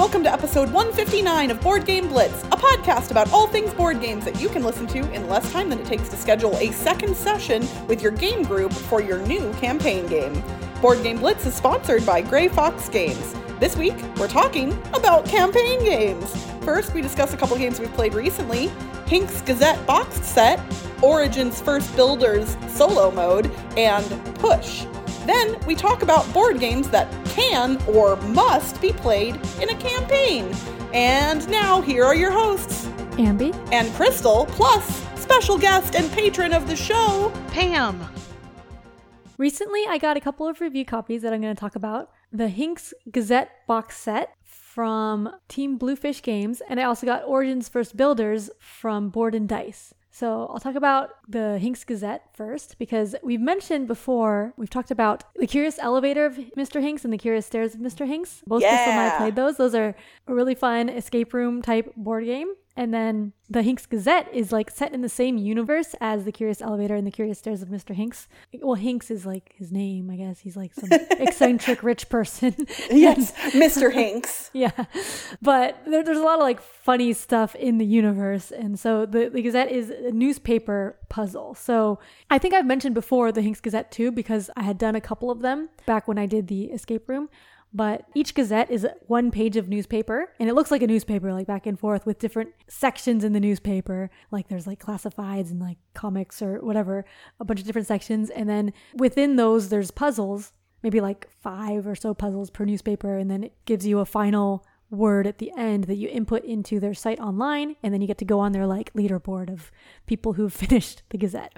welcome to episode 159 of Board Game Blitz, a podcast about all things board games that you can listen to in less time than it takes to schedule a second session with your game group for your new campaign game. Board Game Blitz is sponsored by Grey Fox Games. This week, we're talking about campaign games. First, we discuss a couple games we've played recently Hinx Gazette boxed set, Origins First Builders solo mode, and Push. Then we talk about board games that can or must be played in a campaign. And now, here are your hosts Ambi. and Crystal, plus special guest and patron of the show, Pam. Recently, I got a couple of review copies that I'm going to talk about. The Hinx Gazette box set from Team Bluefish Games, and I also got Origins First Builders from Board and Dice. So I'll talk about the Hinx Gazette first because we've mentioned before, we've talked about the Curious Elevator of Mr. Hinx and the Curious Stairs of Mr. Hinx. Both Crystal and I played those. Those are a really fun escape room type board game. And then the Hinx Gazette is like set in the same universe as the Curious Elevator and the Curious Stairs of Mr. Hinx. Well, Hinx is like his name, I guess. He's like some eccentric rich person. yes, Mr. Hinx. Yeah, but there, there's a lot of like funny stuff in the universe, and so the, the Gazette is a newspaper puzzle. So I think I've mentioned before the Hinx Gazette too because I had done a couple of them back when I did the escape room. But each Gazette is one page of newspaper, and it looks like a newspaper, like back and forth with different sections in the newspaper. Like there's like classifieds and like comics or whatever, a bunch of different sections, and then within those there's puzzles maybe like five or so puzzles per newspaper, and then it gives you a final word at the end that you input into their site online, and then you get to go on their like leaderboard of people who've finished the Gazette.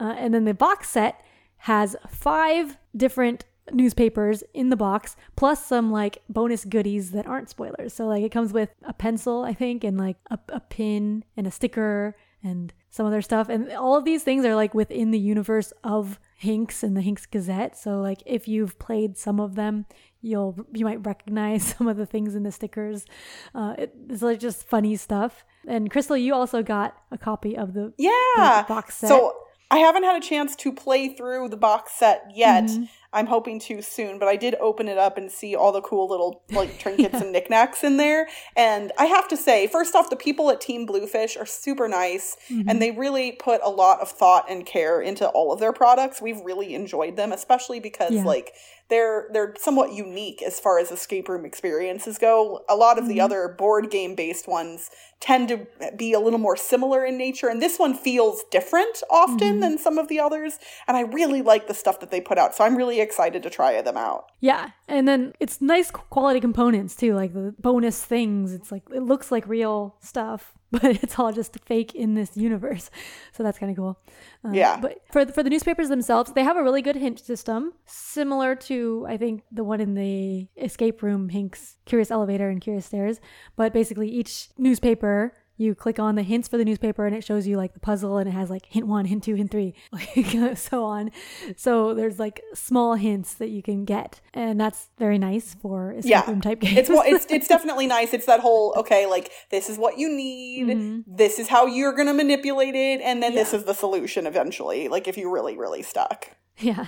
Uh, and then the box set has five different newspapers in the box plus some like bonus goodies that aren't spoilers so like it comes with a pencil i think and like a, a pin and a sticker and some other stuff and all of these things are like within the universe of hinx and the hinx gazette so like if you've played some of them you'll you might recognize some of the things in the stickers uh, it, it's like just funny stuff and crystal you also got a copy of the Yeah. the box set So I haven't had a chance to play through the box set yet. Mm-hmm. I'm hoping to soon, but I did open it up and see all the cool little like trinkets and knickknacks in there. And I have to say, first off, the people at Team Bluefish are super nice Mm-hmm. and they really put a lot of thought and care into all of their products. We've really enjoyed them, especially because Yeah. like they're they're somewhat unique as far as escape room experiences go. A lot of the Mm-hmm. other board game based ones tend to be a little more similar in nature, and this one feels different often Mm-hmm. than some of the others. And I really like the stuff that they put out, so I'm really excited to try them out. Yeah, and then it's nice quality components too, like the bonus things. It's like it looks like real stuff, but it's all just fake in this universe. So that's kind of cool. Uh, Yeah. But for for the newspapers themselves, they have a really good hint system, similar to I think the one in the escape room, Hinx Curious Elevator and Curious Stairs. But basically, each newspaper you click on the hints for the newspaper and it shows you like the puzzle and it has like hint one, hint two, hint three, like so on. So there's like small hints that you can get, and that's very nice for escape Yeah. room type games. It's it's it's definitely nice. It's that whole okay, like this is what you need, Mm-hmm. this is how you're gonna manipulate it, and then this is the solution eventually. Like if you really really stuck. yeah.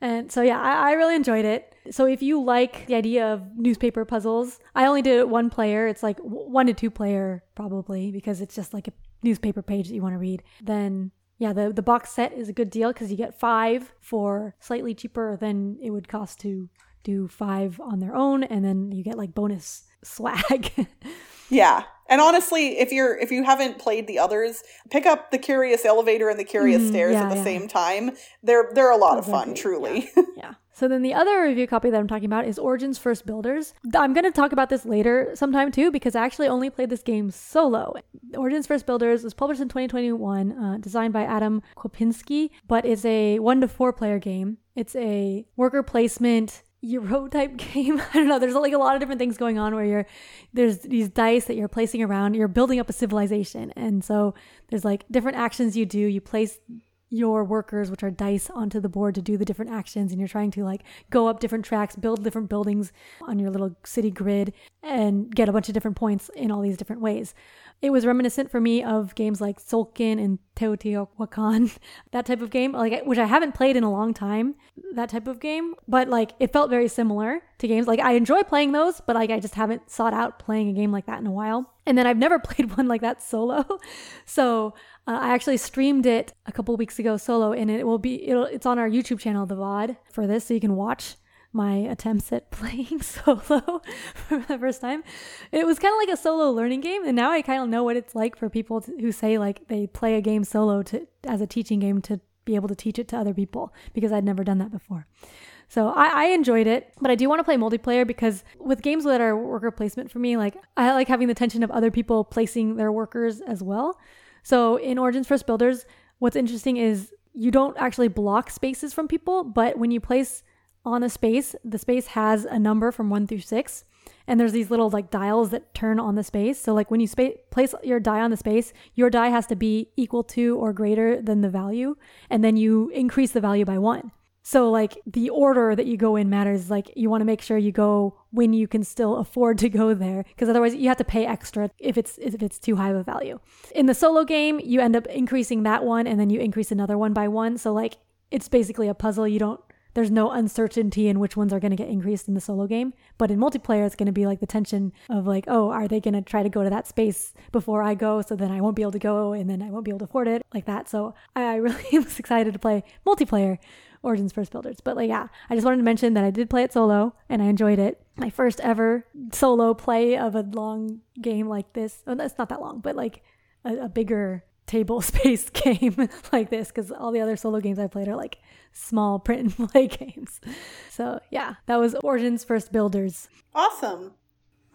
And so yeah, I, I really enjoyed it. So if you like the idea of newspaper puzzles, I only did it one player. It's like one to two player probably because it's just like a newspaper page that you want to read. Then yeah, the the box set is a good deal because you get five for slightly cheaper than it would cost to do five on their own, and then you get like bonus swag. Yeah. And honestly, if you're if you haven't played the others, pick up the Curious Elevator and the Curious Mhm, Stairs yeah, at the yeah. same time. They're they're a lot of Those fun, truly. Yeah. So then the other review copy that I'm talking about is Origins First Builders. I'm going to talk about this later sometime too because I actually only played this game solo. Origins First Builders was published in 2021, uh, designed by Adam Kwapiński, but it's a one to four player game. It's a worker placement Euro type game. I don't know. There's like a lot of different things going on where you're there's these dice that you're placing around. You're building up a civilization, and so there's like different actions you do. You place your workers, which are dice, onto the board to do the different actions, and you're trying to like go up different tracks, build different buildings on your little city grid, and get a bunch of different points in all these different ways. It was reminiscent for me of games like Tzolk'in and Teotihuacan, that type of game, like which I haven't played in a long time. That type of game, but like it felt very similar. to games. Like I enjoy playing those, but like I just haven't sought out playing a game like that in a while. And then I've never played one like that solo. So uh, I actually streamed it a couple weeks ago solo, and it will be it'll, it's on our YouTube channel, the VOD for this, so you can watch my attempts at playing solo for the first time. It was kind of like a solo learning game, and now I kind of know what it's like for people to, who say like they play a game solo to as a teaching game to be able to teach it to other people because I'd never done that before. So I, I, enjoyed it, but I do want to play multiplayer because with games that are worker placement for me, like I like having the tension of other people placing their workers as well. So in Origins First Builders, what's interesting is you don't actually block spaces from people, but when you place on a space, the space has a number from one through six. And there's these little like dials that turn on the space. So like when you spa- place your die on the space, your die has to be equal to or greater than the value, and then you increase the value by one. So like the order that you go in matters. Like you want to make sure you go when you can still afford to go there, because otherwise you have to pay extra if it's if it's too high of a value. In the solo game, you end up increasing that one, and then you increase another one by one. So like it's basically a puzzle. You don't there's no uncertainty in which ones are going to get increased in the solo game. But in multiplayer, it's going to be like the tension of like, oh, are they going to try to go to that space before I go? So then I won't be able to go and then I won't be able to afford it like that. So I really was excited to play multiplayer Origins First Builders. But like, yeah, I just wanted to mention that I did play it solo and I enjoyed it. My first ever solo play of a long game like this. Oh, it's not that long, but like a, a bigger table space game like this because all the other solo games I played are like small print and play games. So yeah, that was Origins First Builders. Awesome.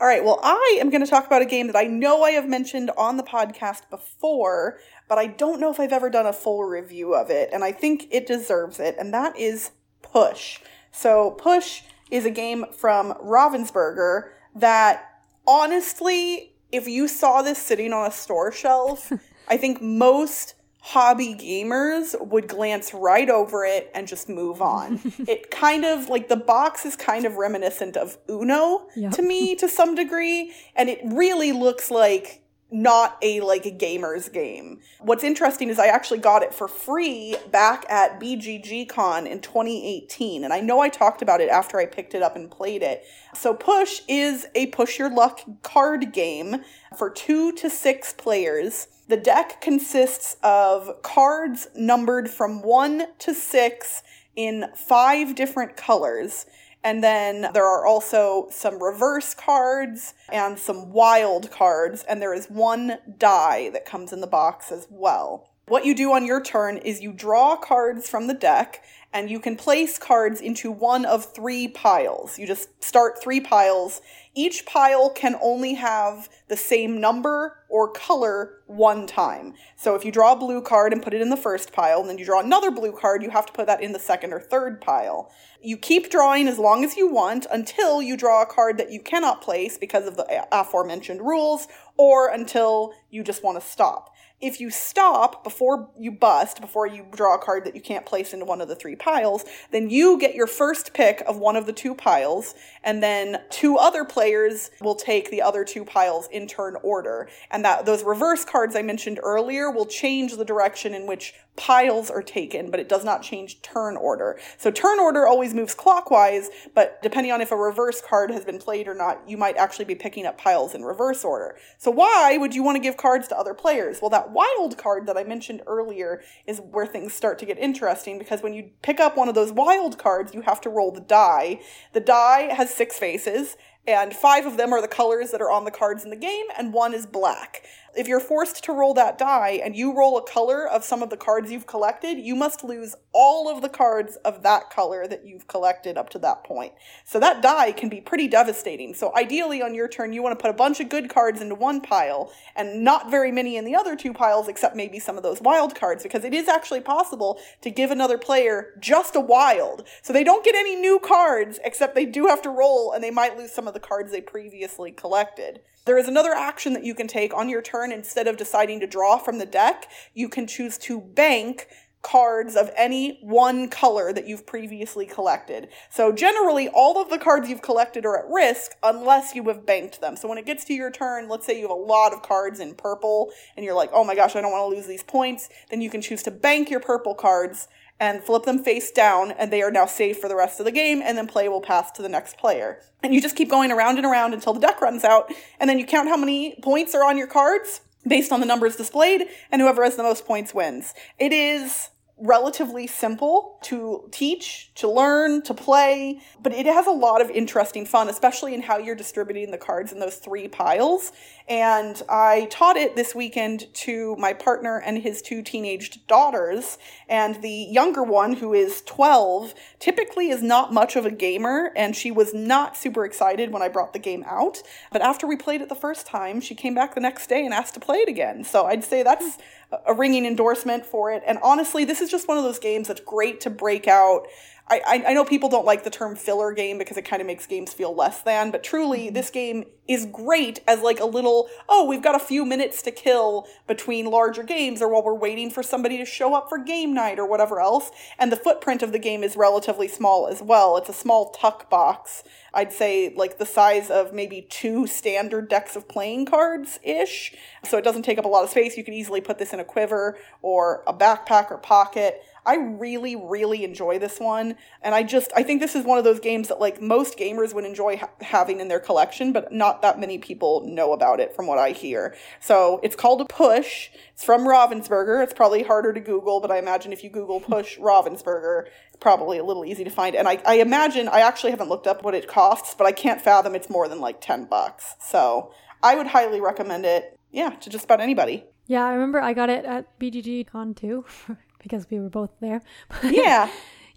All right, well, I am going to talk about a game that I know I have mentioned on the podcast before, but I don't know if I've ever done a full review of it, and I think it deserves it, and that is Push. So, Push is a game from Ravensburger that honestly, if you saw this sitting on a store shelf, I think most hobby gamers would glance right over it and just move on. it kind of like the box is kind of reminiscent of Uno yep. to me to some degree, and it really looks like not a like a gamer's game. What's interesting is I actually got it for free back at BGG Con in 2018 and I know I talked about it after I picked it up and played it. So Push is a push your luck card game for 2 to 6 players. The deck consists of cards numbered from 1 to 6 in 5 different colors and then there are also some reverse cards and some wild cards, and there is one die that comes in the box as well. What you do on your turn is you draw cards from the deck and you can place cards into one of three piles. You just start three piles. Each pile can only have the same number or color one time. So if you draw a blue card and put it in the first pile, and then you draw another blue card, you have to put that in the second or third pile. You keep drawing as long as you want until you draw a card that you cannot place because of the aforementioned rules, or until you just want to stop. If you stop before you bust, before you draw a card that you can't place into one of the three piles, then you get your first pick of one of the two piles, and then two other players will take the other two piles in turn order. And that those reverse cards I mentioned earlier will change the direction in which piles are taken, but it does not change turn order. So turn order always moves clockwise, but depending on if a reverse card has been played or not, you might actually be picking up piles in reverse order. So why would you want to give cards to other players? Well, that wild card that I mentioned earlier is where things start to get interesting because when you pick up one of those wild cards, you have to roll the die. The die has six faces and five of them are the colors that are on the cards in the game, and one is black. If you're forced to roll that die and you roll a color of some of the cards you've collected, you must lose all of the cards of that color that you've collected up to that point. So that die can be pretty devastating. So ideally on your turn, you want to put a bunch of good cards into one pile and not very many in the other two piles, except maybe some of those wild cards, because it is actually possible to give another player just a wild. So they don't get any new cards, except they do have to roll and they might lose some of the cards they previously collected. There is another action that you can take on your turn instead of deciding to draw from the deck. You can choose to bank cards of any one color that you've previously collected. So generally, all of the cards you've collected are at risk unless you have banked them. So when it gets to your turn, let's say you have a lot of cards in purple and you're like, oh my gosh, I don't want to lose these points, then you can choose to bank your purple cards and flip them face down, and they are now safe for the rest of the game, and then play will pass to the next player. And you just keep going around and around until the deck runs out, and then you count how many points are on your cards based on the numbers displayed, and whoever has the most points wins. It is relatively simple to teach, to learn, to play, but it has a lot of interesting fun, especially in how you're distributing the cards in those three piles. And I taught it this weekend to my partner and his two teenaged daughters. And the younger one, who is 12, typically is not much of a gamer, and she was not super excited when I brought the game out. But after we played it the first time, she came back the next day and asked to play it again. So I'd say that's a ringing endorsement for it. And honestly, this is just one of those games that's great to break out. I, I know people don't like the term filler game because it kind of makes games feel less than, but truly, mm-hmm. this game is great as like a little, oh, we've got a few minutes to kill between larger games or while we're waiting for somebody to show up for game night or whatever else. And the footprint of the game is relatively small as well. It's a small tuck box. I'd say like the size of maybe two standard decks of playing cards ish. So it doesn't take up a lot of space. You can easily put this in a quiver or a backpack or pocket. I really, really enjoy this one. And I just, I think this is one of those games that like most gamers would enjoy ha- having in their collection, but not that many people know about it from what I hear. So it's called a push. It's from Ravensburger. It's probably harder to Google, but I imagine if you Google push Ravensburger, probably a little easy to find. And I, I imagine, I actually haven't looked up what it costs, but I can't fathom it's more than like 10 bucks. So I would highly recommend it, yeah, to just about anybody. Yeah, I remember I got it at BGG Con too. because we were both there. Yeah.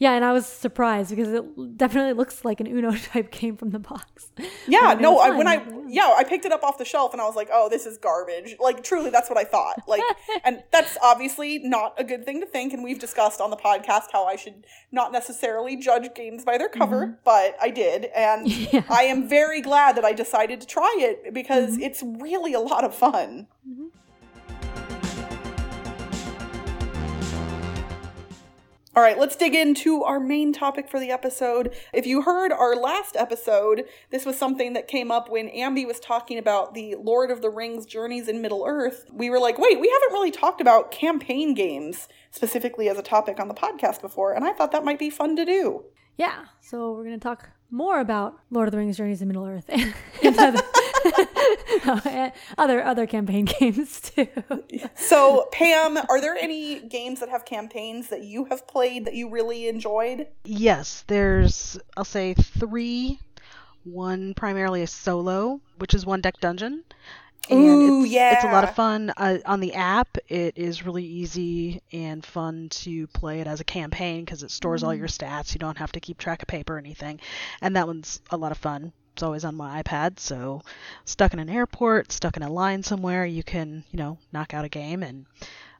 Yeah, and I was surprised because it definitely looks like an Uno type game from the box. Yeah, no, I, when I yeah, I picked it up off the shelf and I was like, "Oh, this is garbage." Like truly that's what I thought. Like and that's obviously not a good thing to think and we've discussed on the podcast how I should not necessarily judge games by their cover, mm-hmm. but I did and yeah. I am very glad that I decided to try it because mm-hmm. it's really a lot of fun. Mm-hmm. All right, let's dig into our main topic for the episode. If you heard our last episode, this was something that came up when Ambi was talking about the Lord of the Rings journeys in Middle Earth. We were like, wait, we haven't really talked about campaign games specifically as a topic on the podcast before, and I thought that might be fun to do. Yeah, so we're going to talk more about Lord of the Rings Journeys in Middle Earth and, other, other other campaign games too. so, Pam, are there any games that have campaigns that you have played that you really enjoyed? Yes, there's I'll say 3. One primarily a solo, which is one deck dungeon and Ooh, it's, yeah. it's a lot of fun uh, on the app. It is really easy and fun to play it as a campaign because it stores mm. all your stats. You don't have to keep track of paper or anything, and that one's a lot of fun. It's always on my iPad, so stuck in an airport, stuck in a line somewhere, you can you know knock out a game and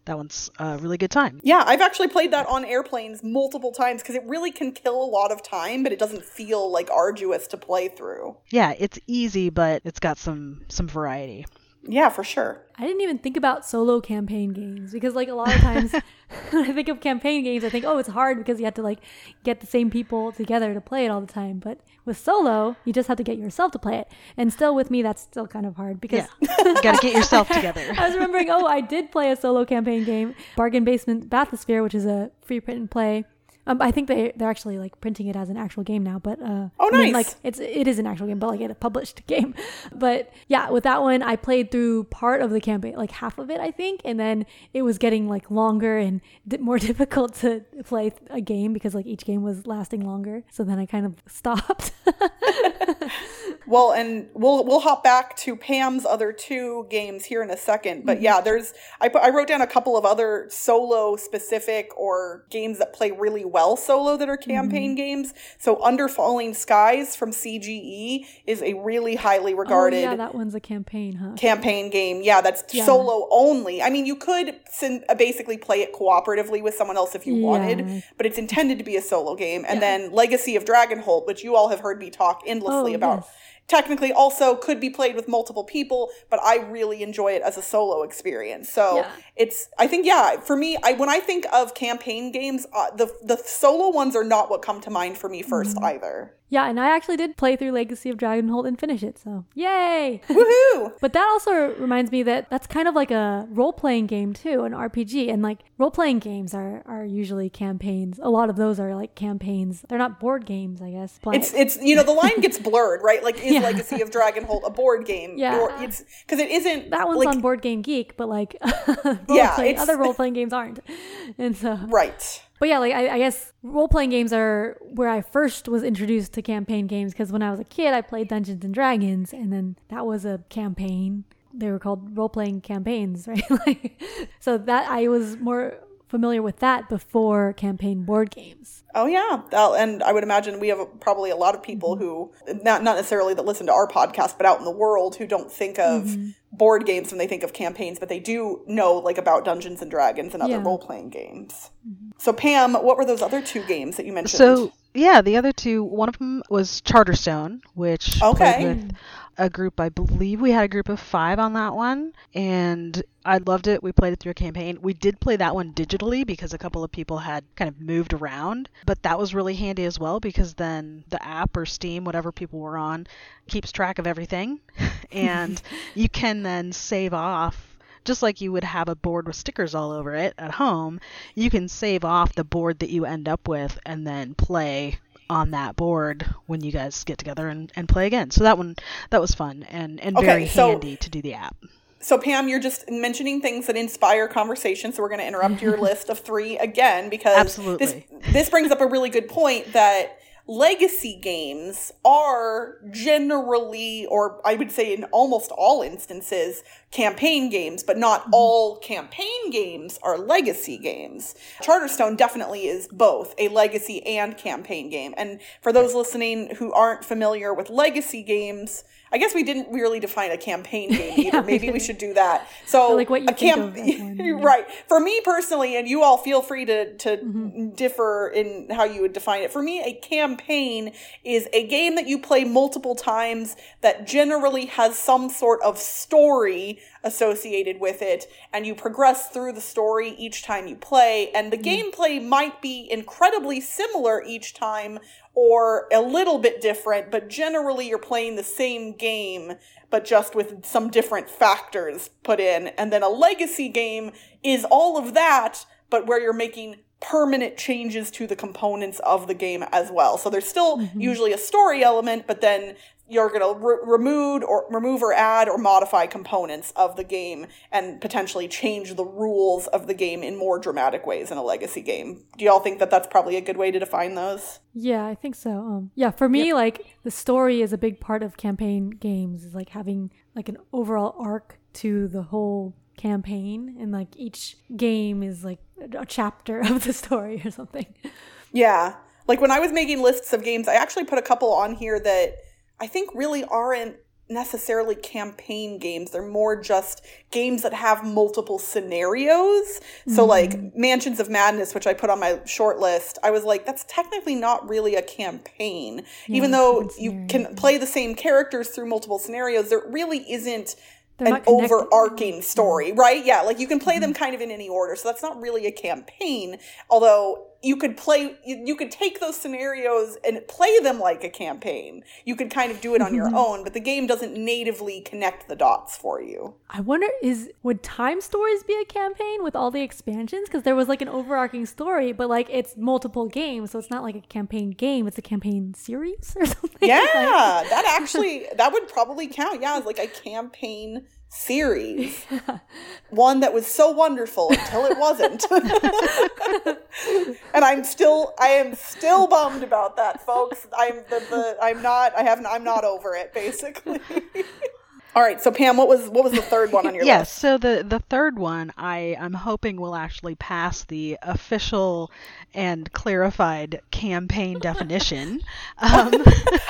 that one's a really good time. Yeah, I've actually played that on airplanes multiple times because it really can kill a lot of time, but it doesn't feel like arduous to play through. Yeah, it's easy, but it's got some some variety. Yeah, for sure. I didn't even think about solo campaign games because, like, a lot of times when I think of campaign games, I think, oh, it's hard because you have to, like, get the same people together to play it all the time. But with solo, you just have to get yourself to play it. And still, with me, that's still kind of hard because yeah. you got to get yourself together. I was remembering, oh, I did play a solo campaign game, Bargain Basement Bathysphere, which is a free print and play um, I think they they're actually like printing it as an actual game now, but uh, oh nice, I mean, like it's it is an actual game, but like a published game. But yeah, with that one, I played through part of the campaign, like half of it, I think, and then it was getting like longer and more difficult to play a game because like each game was lasting longer. So then I kind of stopped. well, and we'll we'll hop back to Pam's other two games here in a second, but mm-hmm. yeah, there's I I wrote down a couple of other solo specific or games that play really well solo that are campaign mm-hmm. games. So Under Falling Skies from CGE is a really highly regarded. Oh, yeah, that one's a campaign, huh? Campaign game. Yeah, that's yeah. solo only. I mean, you could uh, basically play it cooperatively with someone else if you yeah. wanted, but it's intended to be a solo game. And yeah. then Legacy of Dragonholt, which you all have heard me talk endlessly oh, about. Yes technically also could be played with multiple people, but I really enjoy it as a solo experience. So yeah. it's I think yeah, for me, I when I think of campaign games, uh, the the solo ones are not what come to mind for me 1st mm-hmm. either. Yeah, and I actually did play through Legacy of Dragonholt and finish it, so yay! Woohoo! But that also reminds me that that's kind of like a role playing game too, an RPG. And like role playing games are, are usually campaigns. A lot of those are like campaigns. They're not board games, I guess. It's it's you know the line gets blurred, right? Like is Yeah. Legacy of Dragonholt a board game? Yeah. Or it's because it isn't that one's like, on Board Game Geek, but like Yeah, other role playing games aren't. And so right. But yeah, like I, I guess role playing games are where I first was introduced to campaign games because when I was a kid, I played Dungeons and Dragons, and then that was a campaign. They were called role playing campaigns, right? like, so that I was more familiar with that before campaign board games. Oh yeah, Uh, and I would imagine we have probably a lot of people who not not necessarily that listen to our podcast, but out in the world who don't think of board games when they think of campaigns, but they do know like about Dungeons and Dragons and other Yeah. role playing games. So Pam, what were those other two games that you mentioned? So yeah, the other two. One of them was Charterstone, which played Okay. with a group. I believe we had a group of five on that one, and I loved it. We played it through a campaign. We did play that one digitally because a couple of people had kind of moved around, but that was really handy as well because then the app or Steam, whatever people were on, keeps track of everything, and you can then save off just like you would have a board with stickers all over it at home, you can save off the board that you end up with and then play on that board when you guys get together and, and play again. So that one that was fun and, and Okay, very so- handy to do the app. So Pam, you're just mentioning things that inspire conversation. So we're going to interrupt your list of three again because Absolutely. this this brings up a really good point that legacy games are generally, or I would say in almost all instances, campaign games, but not all campaign games are legacy games. Charterstone definitely is both a legacy and campaign game. And for those listening who aren't familiar with legacy games, I guess we didn't really define a campaign game either. Yeah, Maybe we didn't. should do that. So, like what you a think camp- of as one, yeah. right? For me personally, and you all feel free to to Mm-hmm. differ in how you would define it. For me, a campaign is a game that you play multiple times that generally has some sort of story associated with it, and you progress through the story each time you play. And the Mm-hmm. gameplay might be incredibly similar each time, or a little bit different, but generally you're playing the same game, but just with some different factors put in. And then a legacy game is all of that, but where you're making permanent changes to the components of the game as well. So there's still usually a story element, but then you're going to re- remove or remove or add or modify components of the game and potentially change the rules of the game in more dramatic ways in a legacy game. Do y'all think that that's probably a good way to define those? Yeah, I think so. Um, yeah, for me, like the story is a big part of campaign games. Is like having like an overall arc to the whole campaign, and like each game is like a chapter of the story or something. Yeah. Like when I was making lists of games, I actually put a couple on here that I think really aren't necessarily campaign games. They're more just games that have multiple scenarios. So mm-hmm. like Mansions of Madness, which I put on my short list, I was like, that's technically not really a campaign. Even though you can play the same characters through multiple scenarios, there really isn't They're an overarching story, mm-hmm. right? Yeah, like you can play them mm-hmm. kind of in any order. So that's not really a campaign, although you could play you, you could take those scenarios and play them like a campaign. You could kind of do it on your mm-hmm. own, but the game doesn't natively connect the dots for you. I wonder is would Time Stories be a campaign with all the expansions? Because there was like an overarching story, but like it's multiple games, so it's not like a campaign game; it's a campaign series or something. Yeah, Like- that actually that would probably count. Yeah, as like a campaign series. One that was so wonderful until it wasn't. and I'm still I am still bummed about that, folks. I'm the, the I'm not I haven't I'm not over it basically. All right, so Pam, what was what was the third one on your Yes, list? Yes, so the the third one I I'm hoping will actually pass the official and clarified campaign definition. Um,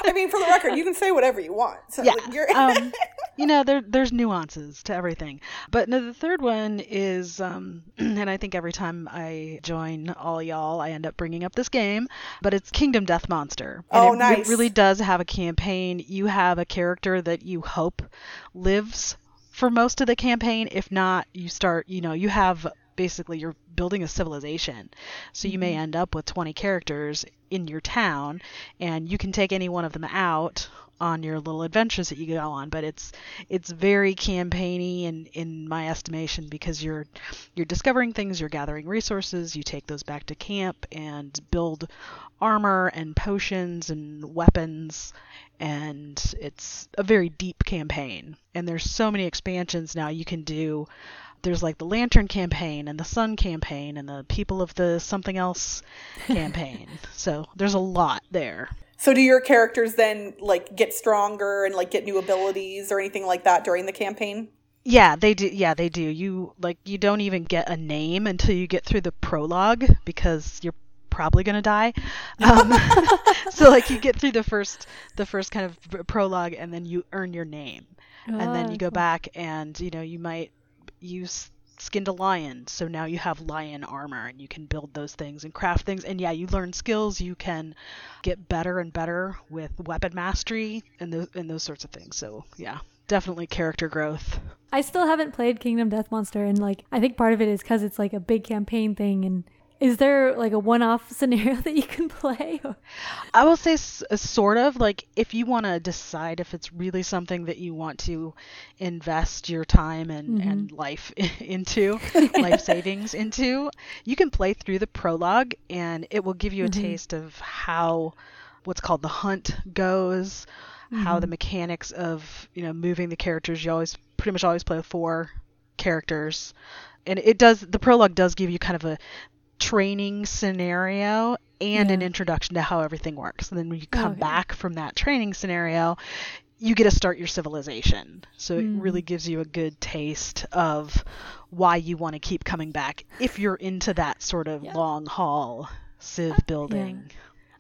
I mean, for the record, you can say whatever you want. So yeah. like, you're um, you know, there there's nuances to everything. But no, the third one is, um, and I think every time I join all y'all, I end up bringing up this game. But it's Kingdom Death Monster. And Oh, it nice. really does have a campaign. You have a character that you hope lives for most of the campaign. If not, you start, you know, you have basically you're building a civilization. So you may mm-hmm. end up with 20 characters in your town and you can take any one of them out on your little adventures that you go on but it's it's very campaigny in in my estimation because you're you're discovering things you're gathering resources you take those back to camp and build armor and potions and weapons and it's a very deep campaign. And there's so many expansions now you can do. There's like the lantern campaign and the sun campaign and the people of the something else campaign. So there's a lot there So do your characters then like get stronger and like get new abilities or anything like that during the campaign? Yeah, they do. Yeah, they do. You like you don't even get a name until you get through the prologue because you're probably gonna die. Um, so like you get through the first the first kind of prologue and then you earn your name, and then Ah, you go cool. back and you know you might use skinned a lion so now you have lion armor and you can build those things and craft things. And yeah you learn skills. You can get better and better with weapon mastery and those and those sorts of things. So yeah definitely character growth. I still haven't played Kingdom Death Monster, and like I think part of it is because it's like a big campaign thing. And is there like a one-off scenario that you can play? I will say s- uh, sort of like if you want to decide if it's really something that you want to invest your time and, mm-hmm. and life into, life savings into, you can play through the prologue and it will give you a mm-hmm. taste of how what's called the hunt goes, how the mm-hmm. mechanics of, you know, moving the characters. You always pretty much always play with four characters. And it does the prologue does give you kind of a training scenario and an introduction to how everything works. And then when you come Okay. back from that training scenario, you get to start your civilization. So it Mm. really gives you a good taste of why you want to keep coming back if you're into that sort of Yeah. long haul civ building.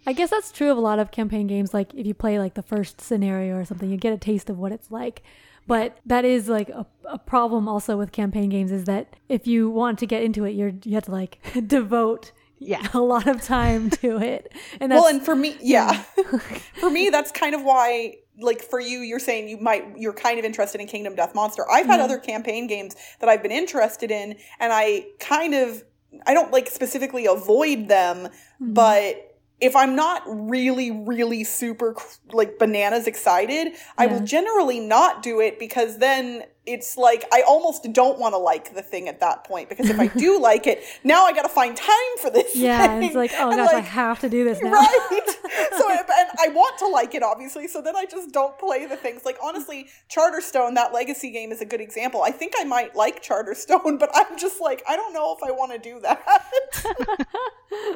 I guess that's true of a lot of campaign games. Like if you play like the first scenario or something, you get a taste of what it's like. But that is like a, a problem also with campaign games is that if you want to get into it, you're you have to like devote Yeah. a lot of time to it. And that's well, and for me, yeah, for me, that's kind of why. Like for you, you're saying you might you're kind of interested in Kingdom Death Monster. I've had other campaign games that I've been interested in, and I kind of I don't like specifically avoid them, mm-hmm. but if I'm not really, really super like bananas excited, I will generally not do it because then it's like I almost don't want to like the thing at that point because if I do like it, now I got to find time for this. yeah, thing. it's like oh And, gosh, I have to do this now. Right. so, and I want to like it, obviously. So then I just don't play the things. Like honestly, Charterstone, that legacy game, is a good example. I think I might like Charterstone, but I'm just like, I don't know if I want to do that.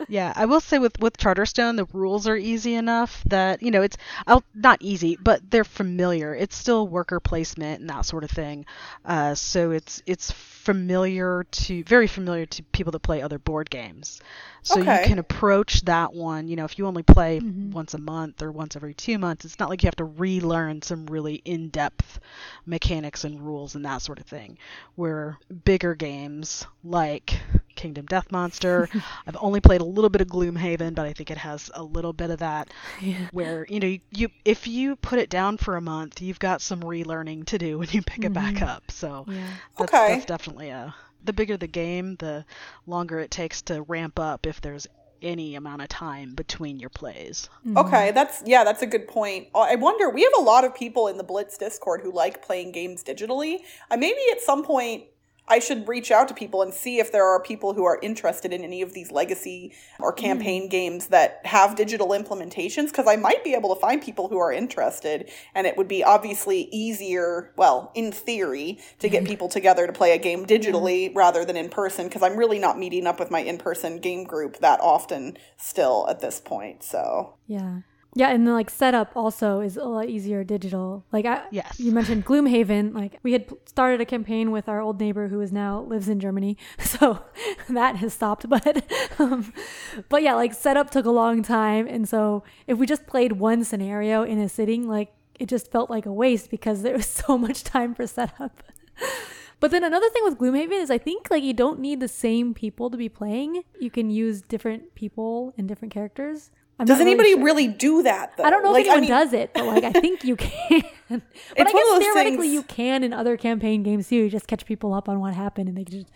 Yeah, I will say with with Charterstone, the rules are easy enough that you know it's I'll, not easy, but they're familiar. It's still worker placement and that sort of thing. Uh, so it's it's familiar to very familiar to people that play other board games. So Okay. you can approach that one. You know, if you only play Mm-hmm. once a month or once every two months, it's not like you have to relearn some really in depth mechanics and rules and that sort of thing. Where bigger games like Kingdom Death Monster, I've only played a little bit of Gloomhaven, but I think it has a little bit of that Yeah. where you know you, you if you put it down for a month, you've got some relearning to do when you pick it back up. So Yeah. that's, Okay. that's definitely a the bigger the game, the longer it takes to ramp up if there's any amount of time between your plays. Okay, that's yeah, that's a good point. Uh, I wonder. We have a lot of people in the Blitz Discord who like playing games digitally. Uh, maybe at some point I should reach out to people and see if there are people who are interested in any of these legacy or hmm. campaign games that have digital implementations because I might be able to find people who are interested and it would be obviously easier, well, in theory, to get hmm. people together to play a game hmm. digitally rather than in person because I'm really not meeting up with my in-person game group that often still at this point. So, Yeah. Yeah, and the like setup also is a lot easier digital. Like I, Yes. you mentioned Gloomhaven. Like we had started a campaign with our old neighbor who is now lives in Germany, so that has stopped. But, um, but yeah, like setup took a long time, and so if we just played one scenario in a sitting, like it just felt like a waste because there was so much time for setup. But then another thing with Gloomhaven is I think like you don't need the same people to be playing. You can use different people and different characters. I'm Does not really anybody sure. really do that? Though? I don't know Like, if anyone mean, does it, but like I think you can. but I It's one of guess theoretically things- you can in other campaign games too. You just catch people up on what happened and they just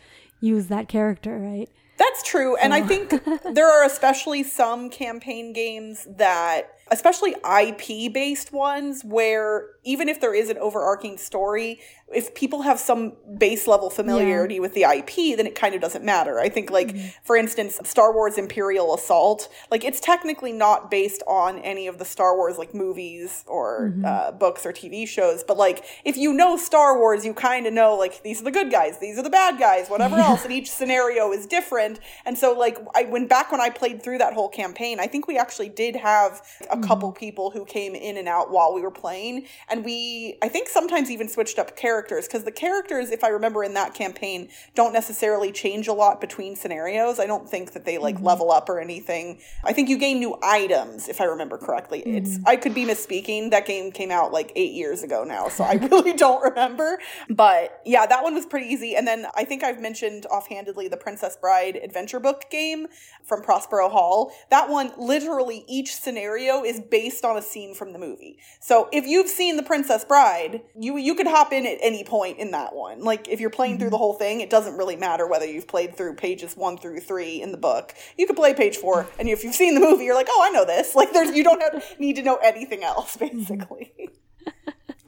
use that character, right? That's true. And I think there are especially some campaign games that, especially IP based ones, where even if there is an overarching story, if people have some base level familiarity yeah. with the IP, then it kind of doesn't matter. I think, like, mm-hmm. for instance, Star Wars Imperial Assault, like, it's technically not based on any of the Star Wars, like, movies or mm-hmm. uh, books or TV shows, but, like, if you know Star Wars, you kind of know, like, these are the good guys, these are the bad guys, whatever yeah. else, and each scenario is different. And so, like, I when back when I played through that whole campaign, I think we actually did have a mm-hmm. couple people who came in and out while we were playing, and we, I think sometimes even switched up characters characters because the characters, if I remember in that campaign, don't necessarily change a lot between scenarios. I don't think that they like mm-hmm. level up or anything. I think you gain new items, if I remember correctly. Mm-hmm. It's I could be misspeaking. That game came out like eight years ago now, so I really don't remember. But yeah, that one was pretty easy. And then I think I've mentioned offhandedly the Princess Bride adventure book game from Prospero Hall. That one, literally, each scenario is based on a scene from the movie. So if you've seen The Princess Bride, you you could hop in at any point in that one. Like if you're playing mm-hmm. through the whole thing, it doesn't really matter whether you've played through pages one through three in the book. You could play page four, and if you've seen the movie, you're like, oh, I know this. Like there's you don't have, need to know anything else, mm-hmm. basically.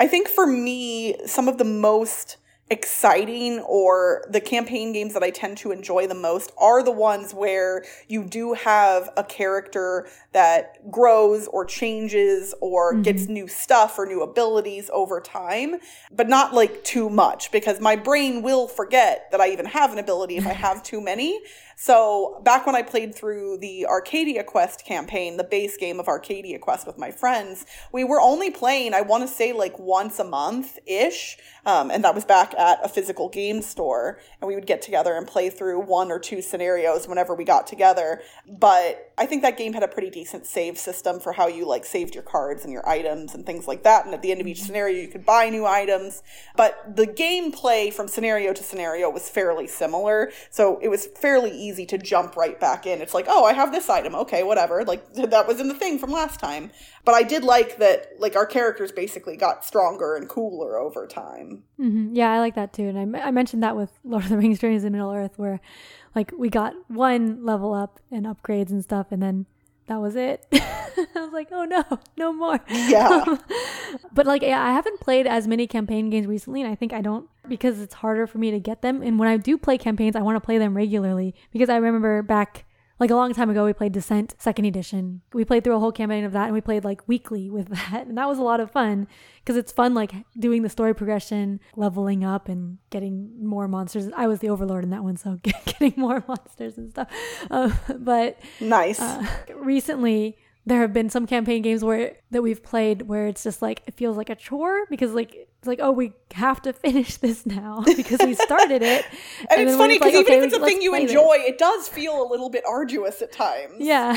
I think for me, some of the most exciting or the campaign games that I tend to enjoy the most are the ones where you do have a character that grows or changes or mm-hmm. gets new stuff or new abilities over time, but not like too much because my brain will forget that I even have an ability if I have too many. So back when I played through the Arcadia Quest campaign, the base game of Arcadia Quest with my friends, we were only playing, I want to say like once a month ish. Um, and that was back at a physical game store. And we would get together and play through one or two scenarios whenever we got together. But I think that game had a pretty decent save system for how you like saved your cards and your items and things like that. And at the end of each mm-hmm. scenario, you could buy new items. But the gameplay from scenario to scenario was fairly similar. So it was fairly easy to jump right back in. It's like, oh, I have this item. Okay, whatever. Like that was in the thing from last time. But I did like that, like our characters basically got stronger and cooler over time. Mm-hmm. Yeah, I like that too. And I, I mentioned that with Lord of the Rings: Journeys in Middle Earth, where like we got one level up and upgrades and stuff, and then that was it. I was like, oh no, no more. Yeah. but like, yeah, I haven't played as many campaign games recently, and I think I don't because it's harder for me to get them. And when I do play campaigns, I want to play them regularly because I remember back like a long time ago we played descent second edition. We played through a whole campaign of that and we played like weekly with that. And that was a lot of fun because it's fun like doing the story progression leveling up and getting more monsters. I was the overlord in that one so getting more monsters and stuff. Uh, but nice. uh, recently there have been some campaign games where that we've played where it's just like it feels like a chore because like it's like oh we have to finish this now because we started it. And, and it's funny because like, even okay, if it's a thing you enjoy it. it does feel a little bit arduous at times. Yeah.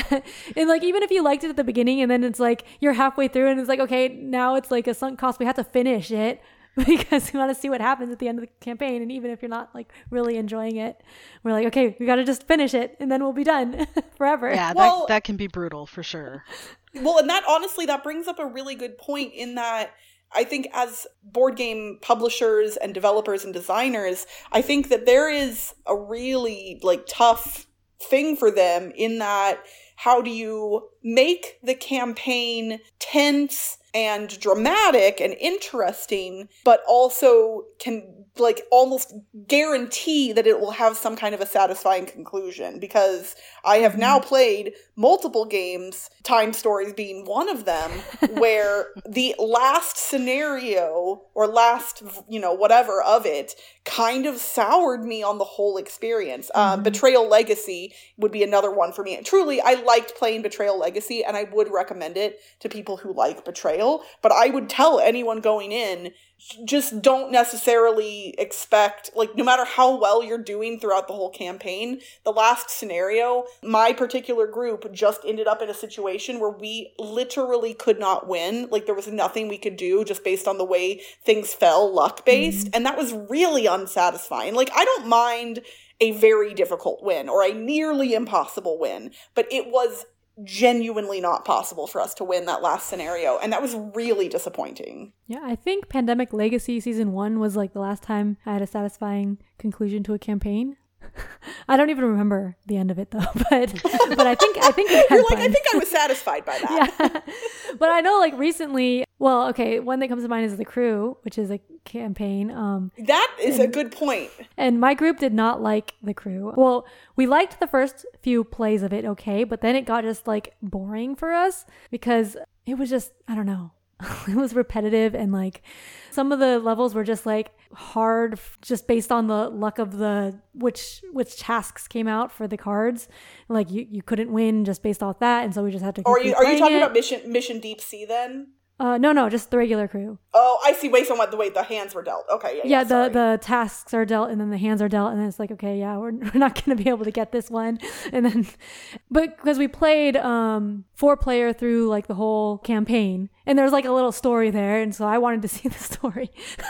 And like even if you liked it at the beginning and then it's like you're halfway through and it's like okay now it's like a sunk cost. We have to finish it because we want to see what happens at the end of the campaign. And even if you're not like really enjoying it, we're like, okay, we got to just finish it and then we'll be done forever. Yeah, well, that, that can be brutal for sure. Well, and that honestly, that brings up a really good point in that I think as board game publishers and developers and designers, I think that there is a really like tough thing for them in that how do you make the campaign tense and dramatic and interesting, but also can like almost guarantee that it will have some kind of a satisfying conclusion because I have now mm-hmm. played multiple games, Time Stories being one of them, where the last scenario or last, you know, whatever of it kind of soured me on the whole experience. Um, mm-hmm. Betrayal Legacy would be another one for me. And truly, I liked playing Betrayal Legacy and I would recommend it to people who like Betrayal, but I would tell anyone going in just don't necessarily expect like no matter how well you're doing throughout the whole campaign the last scenario my particular group just ended up in a situation where we literally could not win. Like there was nothing we could do just based on the way things fell luck based. Mm-hmm. and that was really unsatisfying. Like i don't mind a very difficult win or a nearly impossible win but it was genuinely not possible for us to win that last scenario and that was really disappointing. Yeah i think pandemic legacy season one was like the last time i had a satisfying conclusion to a campaign I don't even remember the end of it though, but but I think I think You're like, I think I was satisfied by that. yeah. but I know like recently, well, okay, one that comes to mind is the crew, which is a campaign. Um, That is a good point. and my group did not like the crew. Well, we liked the first few plays of it, okay, but then it got just like boring for us because it was just I don't know. it was repetitive and like some of the levels were just like hard just based on the luck of the which which tasks came out for the cards like you, you couldn't win just based off that and so we just had to Or are you are you talking it. about mission mission deep sea then? Uh no no just the regular crew Oh, I see. Wait, so what? The way the hands were dealt. Okay, yeah, yeah, yeah. the sorry. the tasks are dealt and then the hands are dealt and then it's like okay yeah we're, we're not going to be able to get this one and then but because we played um four player through like the whole campaign and there's like a little story there and so i wanted to see the story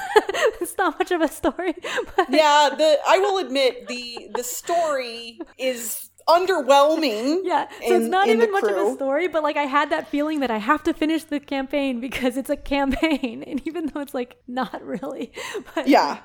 it's not much of a story but yeah, the I will admit the the story is underwhelming. yeah so in- it's not even much of a story but like i had that feeling that i have to finish the campaign because it's a campaign and even though it's like not really but Yeah.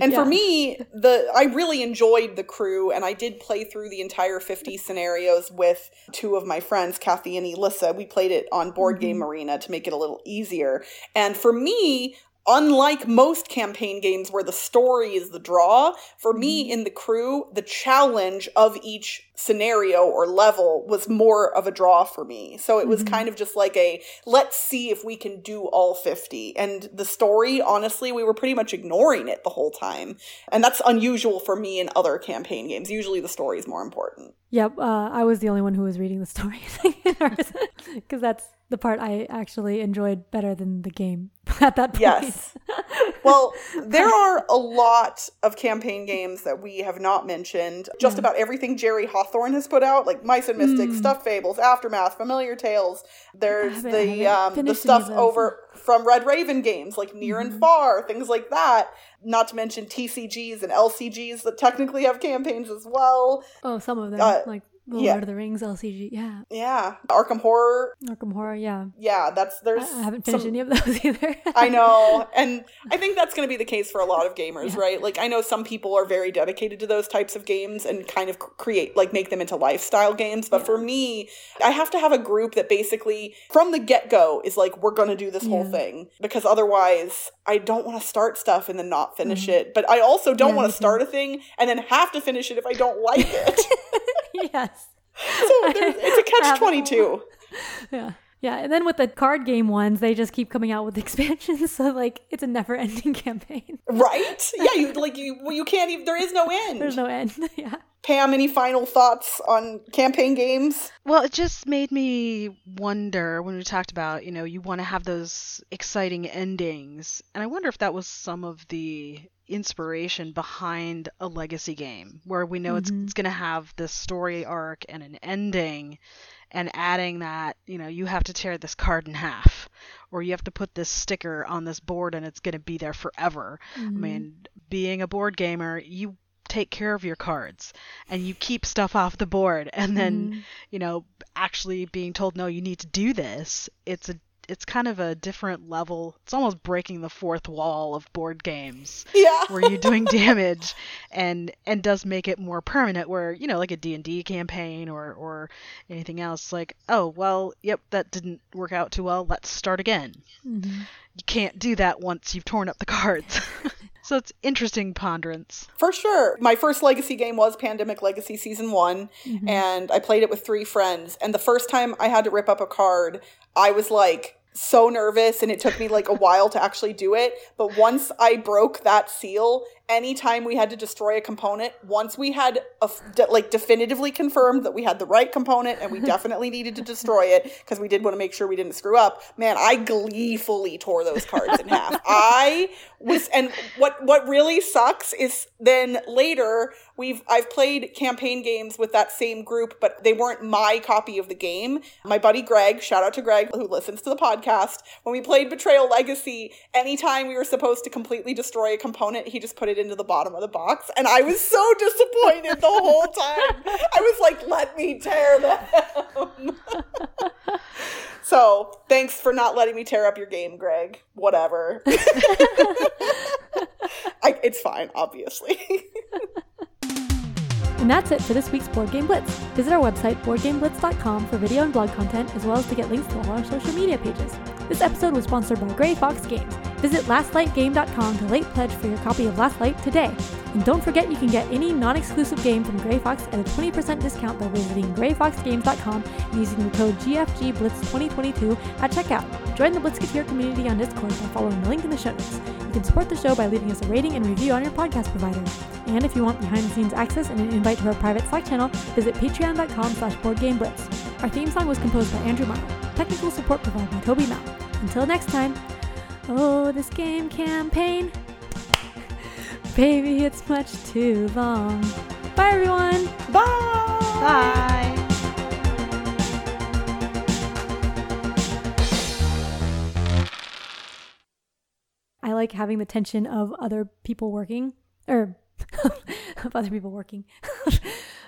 And Yeah. for me, the I really enjoyed the crew and I did play through the entire 50 scenarios with two of my friends, Kathy and Elissa. We played it on Board Game mm-hmm. Arena to make it a little easier. And for me, unlike most campaign games where the story is the draw, for me mm-hmm. in the crew, the challenge of each scenario or level was more of a draw for me. So it was mm-hmm. kind of just like a let's see if we can do all 50. And the story, honestly, we were pretty much ignoring it the whole time. And that's unusual for me in other campaign games. Usually the story is more important. Yep, uh, I was the only one who was reading the story because that's the part I actually enjoyed better than the game at that point. Yes. Well, there are a lot of campaign games that we have not mentioned. Just about everything Jerry Hawthorne has put out, like Mice and Mystics, Stuffed Fables, Aftermath, Familiar Tales. There's the um, the stuff over from Red Raven games, like Near and Far, things like that. Not to mention TCGs and LCGs that technically have campaigns as well. Oh, some of them, Uh, like the yeah. Lord of the Rings LCG. Yeah, Yeah, Arkham Horror. Arkham Horror. Yeah, Yeah, that's I, there's. I haven't finished some- any of those either. I know. And I think that's going to be the case for a lot of gamers, right? Like, I know some people are very dedicated to those types of games and kind of create, like, make them into lifestyle games. But for me, I have to have a group that basically, from the get go, is like, we're going to do this whole thing. Because otherwise, I don't want to start stuff and then not finish it. But I also don't Mm-hmm. Yeah, want to start a thing and then have to finish it if I don't like it. yes. so it's a catch twenty two. Yeah. Yeah, and then with the card game ones, they just keep coming out with expansions, so like it's a never-ending campaign. Right? Yeah, you like you well, you can't even there is no end. There's no end. yeah. Pam, any final thoughts on campaign games? Well, it just made me wonder when we talked about, you know, you want to have those exciting endings. And I wonder if that was some of the inspiration behind a legacy game where we know it's, mm-hmm. it's going to have this story arc and an ending and adding that, you know, you have to tear this card in half or you have to put this sticker on this board and it's going to be there forever. I mm-hmm. mean, being a board gamer, you take care of your cards and you keep stuff off the board and then mm-hmm. you know actually being told no you need to do this it's a it's kind of a different level. It's almost breaking the fourth wall of board games Yeah. where you're doing damage and and does make it more permanent where you know like a D&D campaign or or anything else like oh well yep that didn't work out too well. Let's start again. Mm-hmm. You can't do that once you've torn up the cards so it's interesting ponderance For sure. My first legacy game was Pandemic Legacy Season one mm-hmm. and I played it with three friends. And the first time I had to rip up a card, I was like so nervous and it took me like a while to actually do it. But once I broke that seal, anytime we had to destroy a component, once we had a, de- like definitively confirmed that we had the right component and we definitely needed to destroy it because we did want to make sure we didn't screw up, man, I gleefully tore those cards in half. I was and what what really sucks is then later we've I've played campaign games with that same group, but they weren't my copy of the game. My buddy Greg, shout out to Greg who listens to the podcast, when we played Betrayal Legacy, anytime we were supposed to completely destroy a component, he just put it into the bottom of the box. And I was so disappointed the whole time. I was like, let me tear them. so thanks for not letting me tear up your game, Greg. Whatever. I, it's fine, obviously. And that's it for this week's Board Game Blitz. Visit our website, boardgameblitz.com, for video and blog content, as well as to get links to all our social media pages. This episode was sponsored by Grey Fox Games. Visit lastlightgame.com to late pledge for your copy of Last Light today. And don't forget you can get any non-exclusive game from Grey Fox at a 20% discount by visiting greyfoxgames.com and using the code GFGBLITZ2022 at checkout. Join the Blitzketeer community on Discord by following the link in the show notes. You can support the show by leaving us a rating and review on your podcast provider. And if you want behind-the-scenes access and an invite to our private Slack channel, visit patreon.com slash boardgameblitz. Our theme song was composed by Andrew Meyer. Technical support provided by Toby Mount. Until next time, oh, this game campaign. Baby, it's much too long. Bye, everyone. Bye! Bye. I like having the tension of other people working, or of other people working,